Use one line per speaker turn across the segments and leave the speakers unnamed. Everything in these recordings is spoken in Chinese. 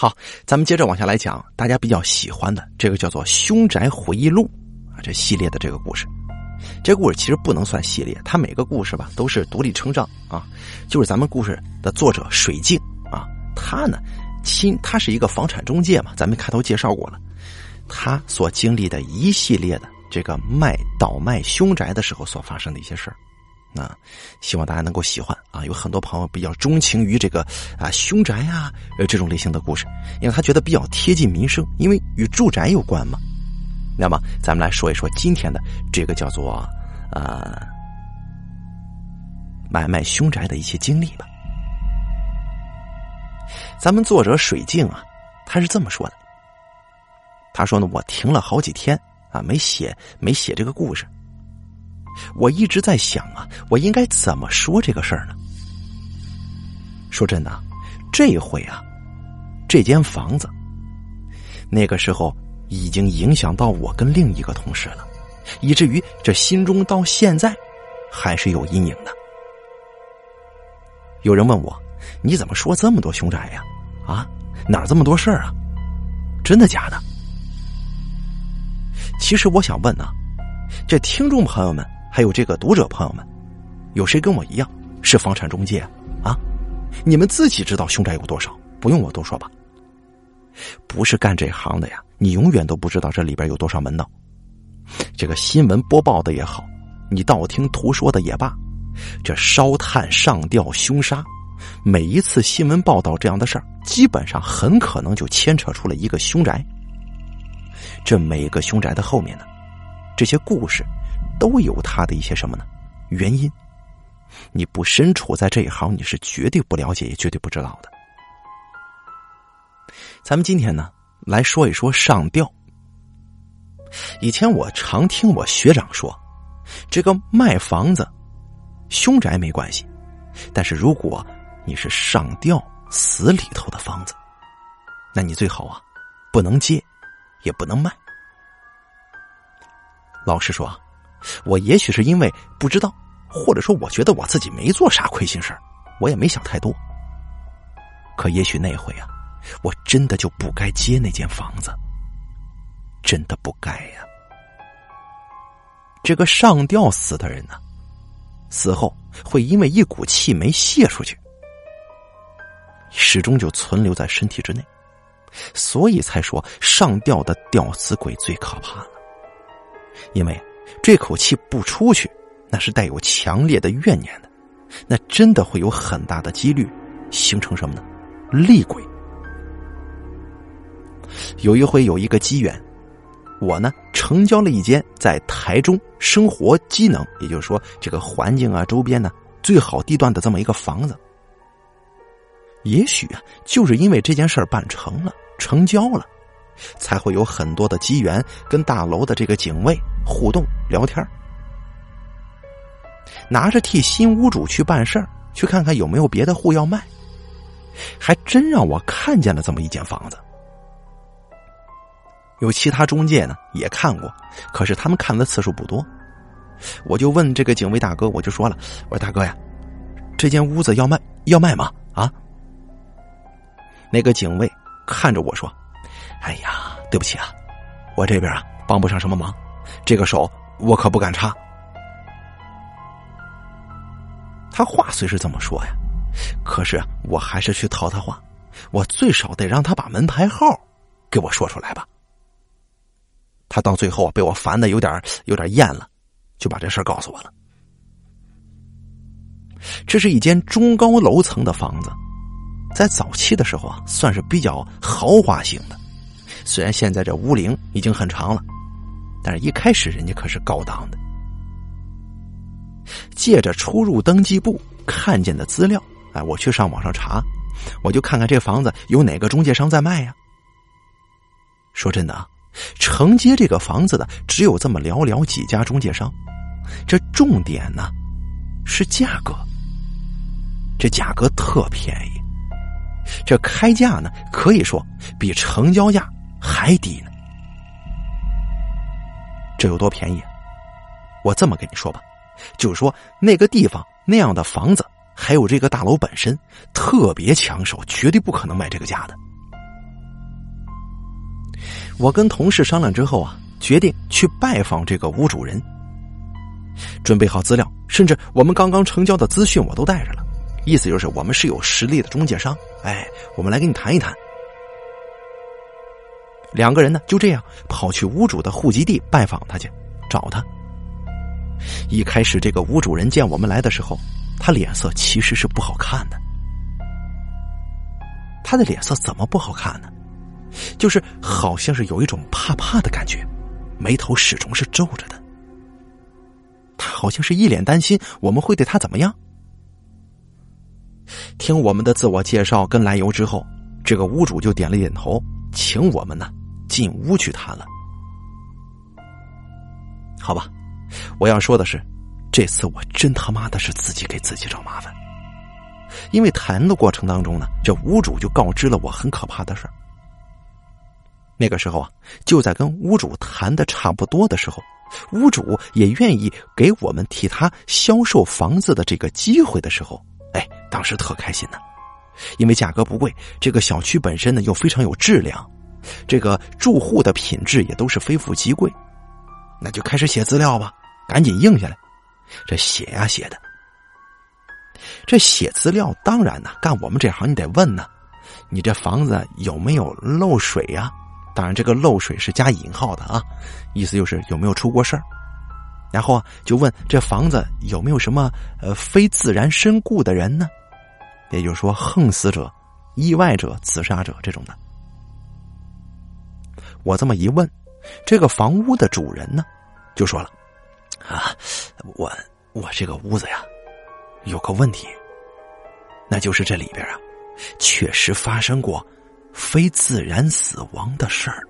好，咱们接着往下来讲，大家比较喜欢的这个叫做《凶宅回忆录》啊，这系列的这个故事。这故事其实不能算系列，它每个故事吧都是独立成章啊。就是咱们故事的作者水镜啊，他呢亲，他是一个房产中介嘛，咱们开头介绍过了，他所经历的一系列的这个卖倒卖凶宅的时候所发生的一些事儿。啊希望大家能够喜欢啊！有很多朋友比较钟情于这个啊凶宅啊呃这种类型的故事，因为他觉得比较贴近民生，因为与住宅有关嘛。那么咱们来说一说今天的这个叫做呃买卖凶宅的一些经历吧。咱们作者水镜啊，他是这么说的。他说呢，我停了好几天啊，没写没写这个故事。我一直在想啊，我应该怎么说这个事儿呢？说真的，这回啊，这间房子，那个时候已经影响到我跟另一个同事了，以至于这心中到现在还是有阴影的。有人问我，你怎么说这么多凶宅呀？啊，哪儿这么多事儿啊？真的假的？其实我想问啊，这听众朋友们。还有这个读者朋友们，有谁跟我一样是房产中介啊？你们自己知道凶宅有多少，不用我多说吧。不是干这行的呀，你永远都不知道这里边有多少门道。这个新闻播报的也好，你道听途说的也罢，这烧炭上吊凶杀，每一次新闻报道这样的事儿，基本上很可能就牵扯出了一个凶宅。这每个凶宅的后面呢，这些故事。都有他的一些什么呢？原因，你不身处在这一行，你是绝对不了解，也绝对不知道的。咱们今天呢，来说一说上吊。以前我常听我学长说，这个卖房子，凶宅没关系，但是如果你是上吊死里头的房子，那你最好啊，不能接，也不能卖。老实说啊。我也许是因为不知道，或者说我觉得我自己没做啥亏心事我也没想太多。可也许那回啊，我真的就不该接那间房子，真的不该呀。这个上吊死的人呢，死后会因为一股气没泄出去，始终就存留在身体之内，所以才说上吊的吊死鬼最可怕了，因为。这口气不出去，那是带有强烈的怨念的，那真的会有很大的几率形成什么呢？厉鬼。有一回有一个机缘，我呢成交了一间在台中生活机能，也就是说这个环境啊周边呢最好地段的这么一个房子。也许啊，就是因为这件事儿办成了，成交了。才会有很多的机缘跟大楼的这个警卫互动聊天拿着替新屋主去办事儿，去看看有没有别的户要卖，还真让我看见了这么一间房子。有其他中介呢也看过，可是他们看的次数不多。我就问这个警卫大哥，我就说了，我说大哥呀，这间屋子要卖要卖吗？啊？那个警卫看着我说。哎呀，对不起啊，我这边啊帮不上什么忙，这个手我可不敢插。他话虽是这么说呀，可是我还是去套他话，我最少得让他把门牌号给我说出来吧。他到最后啊被我烦的有点有点厌了，就把这事告诉我了。这是一间中高楼层的房子，在早期的时候啊，算是比较豪华型的。虽然现在这屋龄已经很长了，但是一开始人家可是高档的。借着出入登记簿看见的资料，哎，我去上网上查，我就看看这房子有哪个中介商在卖呀。说真的啊，承接这个房子的只有这么寥寥几家中介商，这重点呢是价格，这价格特便宜，这开价呢可以说比成交价。还低呢，这有多便宜？我这么跟你说吧，就是说那个地方那样的房子，还有这个大楼本身特别抢手，绝对不可能卖这个价的。我跟同事商量之后啊，决定去拜访这个屋主人。准备好资料，甚至我们刚刚成交的资讯我都带着了，意思就是我们是有实力的中介商。哎，我们来跟你谈一谈。两个人呢就这样跑去屋主的户籍地拜访他去，找他。一开始这个屋主人见我们来的时候，他脸色其实是不好看的。他的脸色怎么不好看呢？就是好像是有一种怕怕的感觉，眉头始终是皱着的。他好像是一脸担心我们会对他怎么样。听我们的自我介绍跟来由之后，这个屋主就点了点头，请我们呢进屋去谈了。好吧，我要说的是，这次我真他妈的是自己给自己找麻烦。因为谈的过程当中呢，这屋主就告知了我很可怕的事儿。那个时候啊，就在跟屋主谈的差不多的时候，屋主也愿意给我们替他销售房子的这个机会的时候，哎，当时特开心呢，因为价格不贵，这个小区本身呢又非常有质量，这个住户的品质也都是非富即贵，那就开始写资料吧，赶紧应下来，这写呀写的。这写资料当然呢，干我们这行你得问呢，你这房子有没有漏水呀？当然这个漏水是加引号的啊，意思就是有没有出过事儿。然后啊，就问这房子有没有什么呃非自然身故的人呢？也就是说，横死者、意外者、自杀者这种的。我这么一问，这个房屋的主人呢，就说了：“啊，我我这个屋子呀。”有个问题，那就是这里边啊，确实发生过非自然死亡的事儿。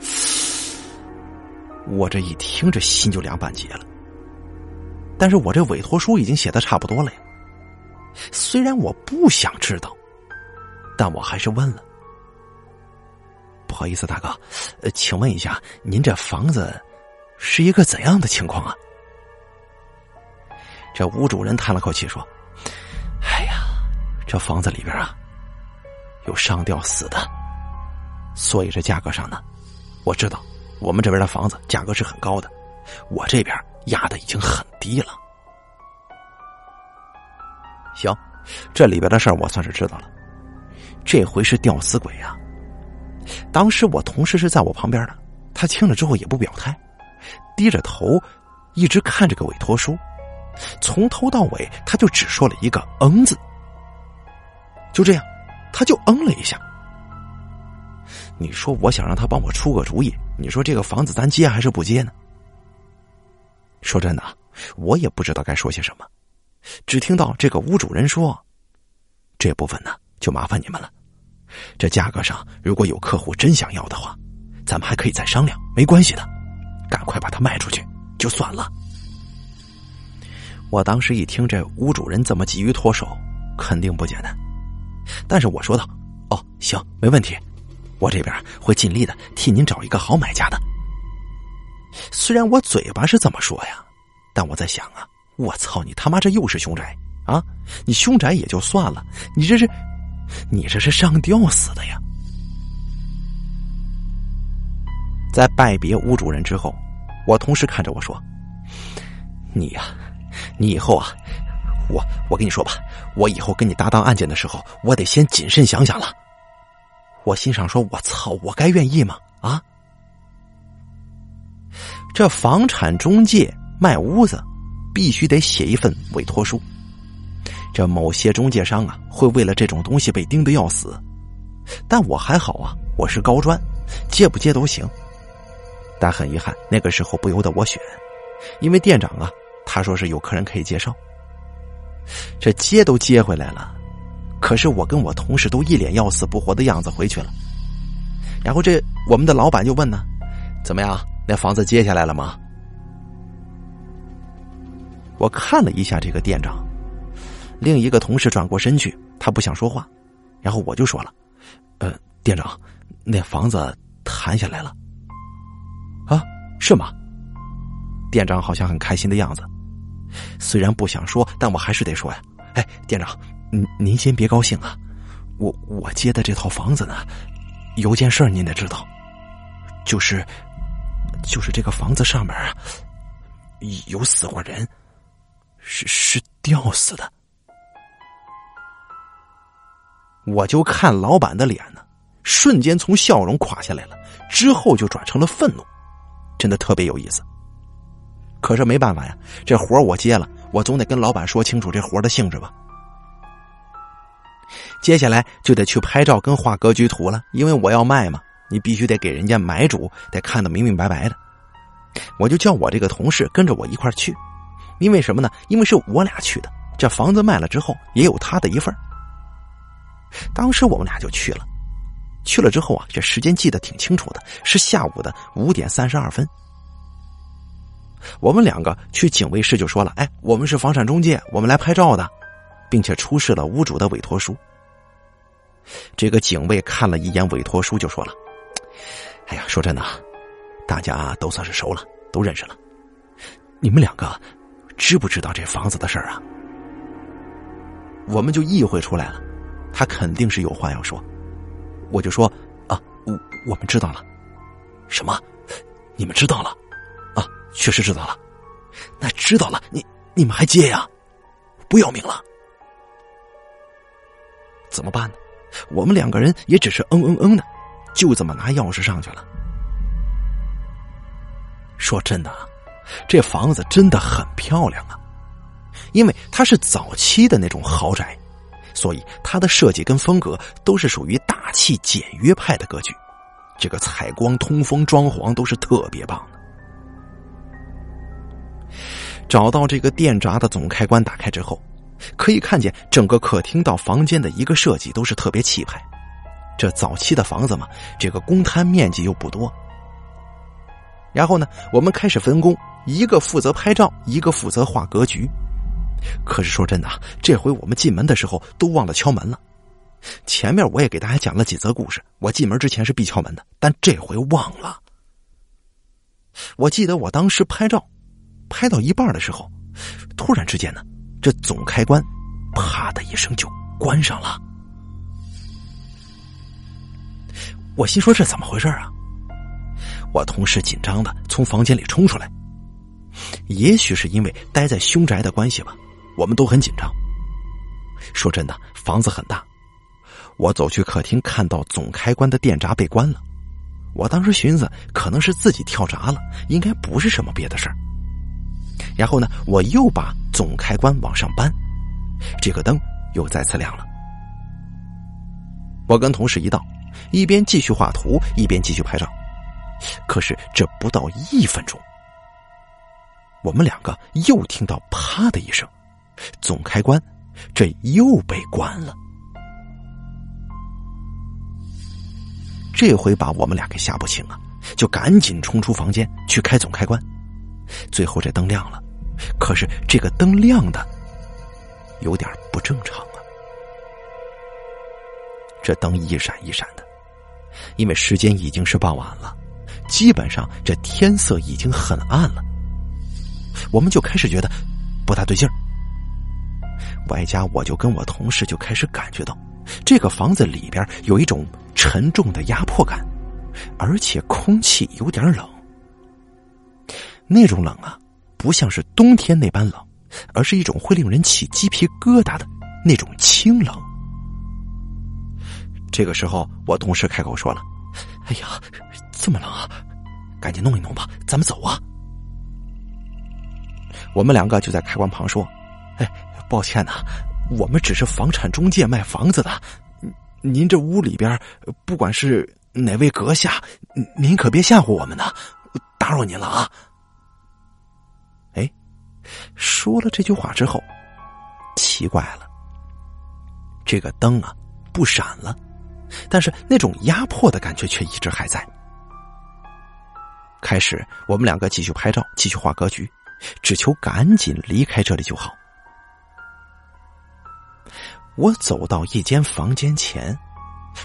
我这一听，这心就凉半截了。但是我这委托书已经写的差不多了呀。虽然我不想知道，但我还是问了。不好意思，大哥，呃，请问一下，您这房子是一个怎样的情况啊？这屋主人叹了口气说：“哎呀，这房子里边啊，有上吊死的，所以这价格上呢，我知道我们这边的房子价格是很高的，我这边压的已经很低了。行，这里边的事儿我算是知道了。这回是吊死鬼啊！当时我同事是在我旁边的，他听了之后也不表态，低着头，一直看这个委托书。”从头到尾，他就只说了一个“嗯”字，就这样，他就嗯了一下。你说，我想让他帮我出个主意，你说这个房子咱接还是不接呢？说真的，我也不知道该说些什么，只听到这个屋主人说：“这部分呢，就麻烦你们了。这价格上，如果有客户真想要的话，咱们还可以再商量，没关系的。赶快把它卖出去，就算了。”我当时一听这屋主人这么急于脱手，肯定不简单。但是我说道：“哦，行，没问题，我这边会尽力的替您找一个好买家的。”虽然我嘴巴是这么说呀，但我在想啊，我操你他妈这又是凶宅啊！你凶宅也就算了，你这是，你这是上吊死的呀！在拜别屋主人之后，我同时看着我说：“你呀。”你以后啊，我我跟你说吧，我以后跟你搭档案件的时候，我得先谨慎想想了。我心想说：“我操，我该愿意吗？啊，这房产中介卖屋子，必须得写一份委托书。这某些中介商啊，会为了这种东西被盯得要死。但我还好啊，我是高专，接不接都行。但很遗憾，那个时候不由得我选，因为店长啊。”他说是有客人可以介绍，这接都接回来了，可是我跟我同事都一脸要死不活的样子回去了。然后这我们的老板就问呢：“怎么样？那房子接下来了吗？”我看了一下这个店长，另一个同事转过身去，他不想说话，然后我就说了：“呃，店长，那房子谈下来了。”啊，是吗？店长好像很开心的样子。虽然不想说，但我还是得说呀。哎，店长，您您先别高兴啊，我我接的这套房子呢，有件事您得知道，就是就是这个房子上面啊有死过人，是是吊死的。我就看老板的脸呢，瞬间从笑容垮下来了，之后就转成了愤怒，真的特别有意思。可是没办法呀，这活我接了，我总得跟老板说清楚这活的性质吧。接下来就得去拍照跟画格局图了，因为我要卖嘛，你必须得给人家买主得看得明明白白的。我就叫我这个同事跟着我一块去，因为什么呢？因为是我俩去的，这房子卖了之后也有他的一份当时我们俩就去了，去了之后啊，这时间记得挺清楚的，是下午的五点三十二分。我们两个去警卫室就说了：“哎，我们是房产中介，我们来拍照的，并且出示了屋主的委托书。”这个警卫看了一眼委托书，就说了：“哎呀，说真的，大家都算是熟了，都认识了。你们两个知不知道这房子的事儿啊？”我们就意会出来了，他肯定是有话要说。我就说：“啊，我我们知道了。什么？你们知道了？啊，确实知道了。那知道了，你你们还接呀？不要命了？怎么办呢？”我们两个人也只是嗯嗯嗯的，就这么拿钥匙上去了。说真的啊，这房子真的很漂亮啊，因为它是早期的那种豪宅，所以它的设计跟风格都是属于大气简约派的格局。这个采光、通风、装潢都是特别棒的。找到这个电闸的总开关，打开之后。可以看见整个客厅到房间的一个设计都是特别气派。这早期的房子嘛，这个公摊面积又不多。然后呢，我们开始分工，一个负责拍照，一个负责画格局。可是说真的，这回我们进门的时候都忘了敲门了。前面我也给大家讲了几则故事，我进门之前是必敲门的，但这回忘了。我记得我当时拍照，拍到一半的时候，突然之间呢。这总开关，啪的一声就关上了。我心说这怎么回事啊？我同事紧张的从房间里冲出来。也许是因为待在凶宅的关系吧，我们都很紧张。说真的，房子很大。我走去客厅，看到总开关的电闸被关了。我当时寻思，可能是自己跳闸了，应该不是什么别的事儿。然后呢，我又把总开关往上搬，这个灯又再次亮了。我跟同事一道，一边继续画图，一边继续拍照。可是这不到一分钟，我们两个又听到“啪”的一声，总开关这又被关了。这回把我们俩给吓不轻啊，就赶紧冲出房间去开总开关。最后这灯亮了，可是这个灯亮的有点不正常啊！这灯一闪一闪的，因为时间已经是傍晚了，基本上这天色已经很暗了。我们就开始觉得不大对劲儿，外加我就跟我同事就开始感觉到这个房子里边有一种沉重的压迫感，而且空气有点冷。那种冷啊，不像是冬天那般冷，而是一种会令人起鸡皮疙瘩的那种清冷。这个时候，我同事开口说了：“哎呀，这么冷啊，赶紧弄一弄吧，咱们走啊。”我们两个就在开关旁说：“哎，抱歉呐，我们只是房产中介卖房子的，您这屋里边不管是哪位阁下，您可别吓唬我们呢，打扰您了啊。”哎说了这句话之后，奇怪了，这个灯啊不闪了，但是那种压迫的感觉却一直还在。开始我们两个继续拍照，继续画格局，只求赶紧离开这里就好。我走到一间房间前，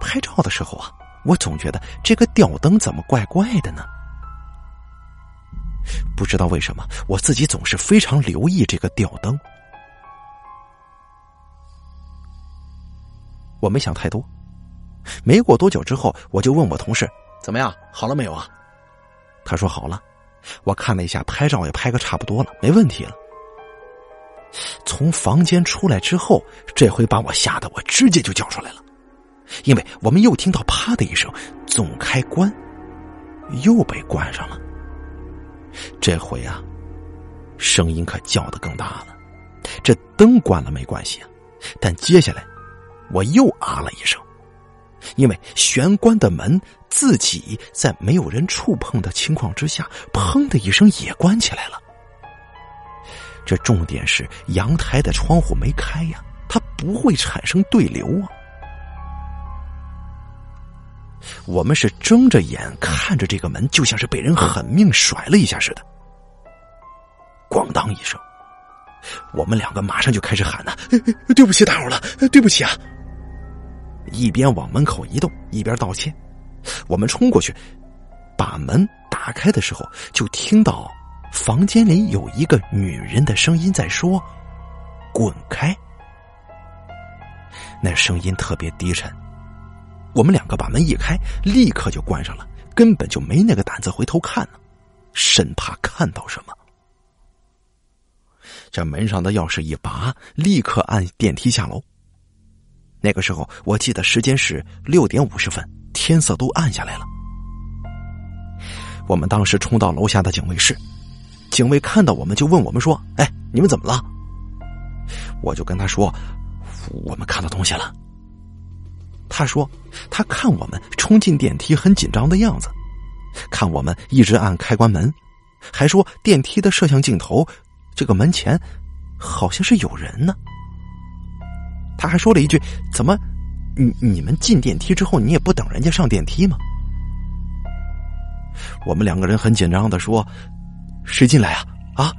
拍照的时候啊，我总觉得这个吊灯怎么怪怪的呢？不知道为什么，我自己总是非常留意这个吊灯。我没想太多，没过多久之后，我就问我同事：“怎么样，好了没有啊？”他说：“好了。”我看了一下，拍照也拍个差不多了，没问题了。从房间出来之后，这回把我吓得我直接就叫出来了，因为我们又听到“啪”的一声，总开关又被关上了。这回啊，声音可叫的更大了。这灯关了没关系啊，但接下来我又啊了一声。因为玄关的门自己在没有人触碰的情况之下，砰的一声也关起来了。这重点是阳台的窗户没开呀，它不会产生对流啊。我们是睁着眼看着这个门，就像是被人狠命甩了一下似的。咣当一声，我们两个马上就开始喊呢：“对不起，打扰了，对不起啊。”一边往门口移动，一边道歉。我们冲过去，把门打开的时候，就听到房间里有一个女人的声音在说：“滚开！”那声音特别低沉。我们两个把门一开，立刻就关上了，根本就没那个胆子回头看呢，生怕看到什么。这门上的钥匙一拔，立刻按电梯下楼。那个时候，我记得时间是六点五十分，天色都暗下来了。我们当时冲到楼下的警卫室，警卫看到我们就问我们说：“哎，你们怎么了？”我就跟他说：“我们看到东西了。”他说：“他看我们冲进电梯很紧张的样子，看我们一直按开关门，还说电梯的摄像镜头这个门前好像是有人呢。”他还说了一句：“怎么，你你们进电梯之后，你也不等人家上电梯吗？”我们两个人很紧张的说：“谁进来啊？啊，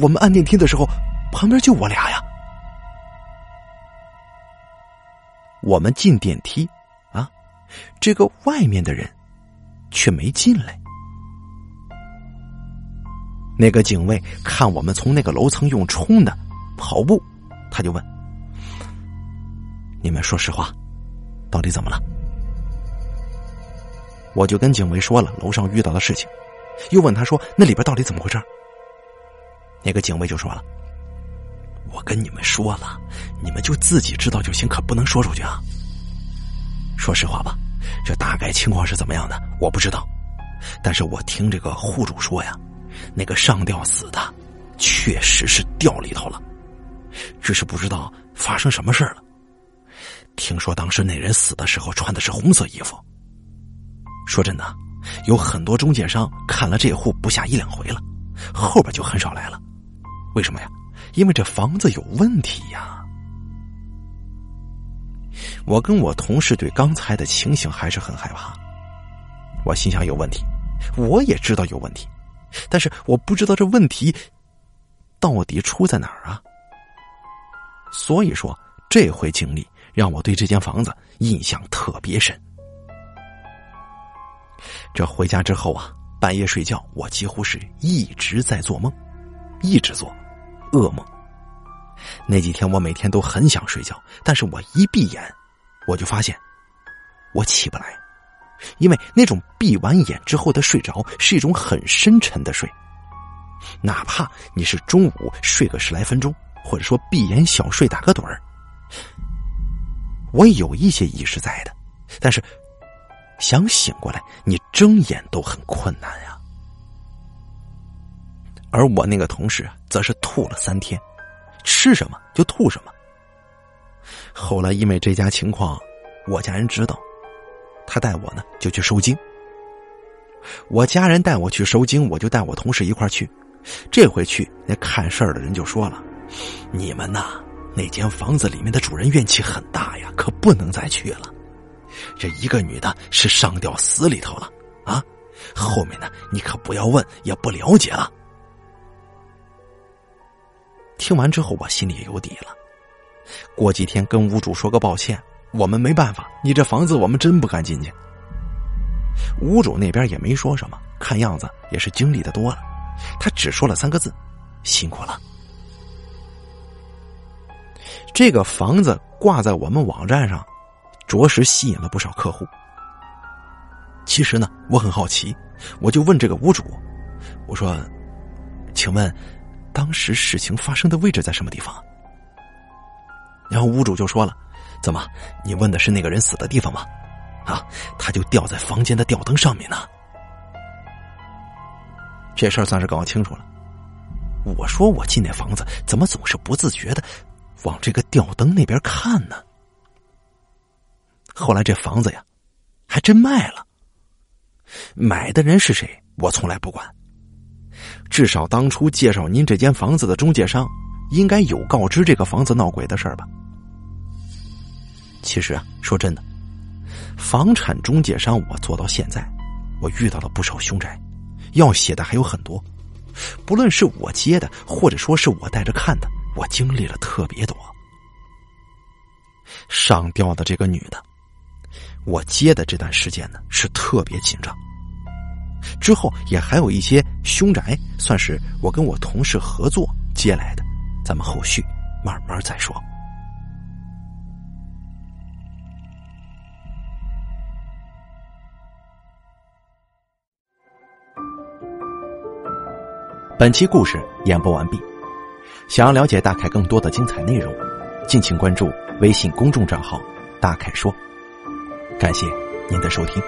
我们按电梯的时候，旁边就我俩呀。”我们进电梯，啊，这个外面的人却没进来。那个警卫看我们从那个楼层用冲的跑步，他就问。你们说实话，到底怎么了？我就跟警卫说了楼上遇到的事情，又问他说那里边到底怎么回事。那个警卫就说了：“我跟你们说了，你们就自己知道就行，可不能说出去啊。说实话吧，这大概情况是怎么样的，我不知道。但是我听这个户主说呀，那个上吊死的确实是掉里头了，只是不知道发生什么事了。”听说当时那人死的时候穿的是红色衣服。说真的，有很多中介商看了这户不下一两回了，后边就很少来了。为什么呀？因为这房子有问题呀。我跟我同事对刚才的情形还是很害怕。我心想有问题，我也知道有问题，但是我不知道这问题到底出在哪儿啊。所以说，这回经历。让我对这间房子印象特别深。这回家之后啊，半夜睡觉，我几乎是一直在做梦，一直做噩梦。那几天我每天都很想睡觉，但是我一闭眼，我就发现我起不来，因为那种闭完眼之后的睡着是一种很深沉的睡，哪怕你是中午睡个十来分钟，或者说闭眼小睡打个盹儿。我有一些意识在的，但是想醒过来，你睁眼都很困难呀。而我那个同事则是吐了三天，吃什么就吐什么。后来因为这家情况，我家人知道，他带我呢就去收惊。我家人带我去收惊，我就带我同事一块去。这回去，那看事儿的人就说了：“你们呐。”那间房子里面的主人怨气很大呀，可不能再去了。这一个女的是上吊死里头了啊！后面呢，你可不要问，也不了解了。听完之后，我心里也有底了。过几天跟屋主说个抱歉，我们没办法，你这房子我们真不敢进去。屋主那边也没说什么，看样子也是经历的多了，他只说了三个字：辛苦了。这个房子挂在我们网站上，着实吸引了不少客户。其实呢，我很好奇，我就问这个屋主：“我说，请问，当时事情发生的位置在什么地方？”然后屋主就说了：“怎么，你问的是那个人死的地方吗？啊，他就吊在房间的吊灯上面呢。”这事儿算是搞清楚了。我说我进那房子，怎么总是不自觉的往这个吊灯那边看呢？后来这房子呀，还真卖了。买的人是谁，我从来不管。至少当初介绍您这间房子的中介商，应该有告知这个房子闹鬼的事儿吧？其实啊，说真的，房产中介商我做到现在，我遇到了不少凶宅，要写的还有很多。不论是我接的，或者说是我带着看的，我经历了特别多。上吊的这个女的。我接的这段时间呢是特别紧张，之后也还有一些凶宅，算是我跟我同事合作接来的，咱们后续慢慢再说。本期故事演播完毕，想要了解大凯更多的精彩内容，敬请关注微信公众账号“大凯说”。感谢您的收听。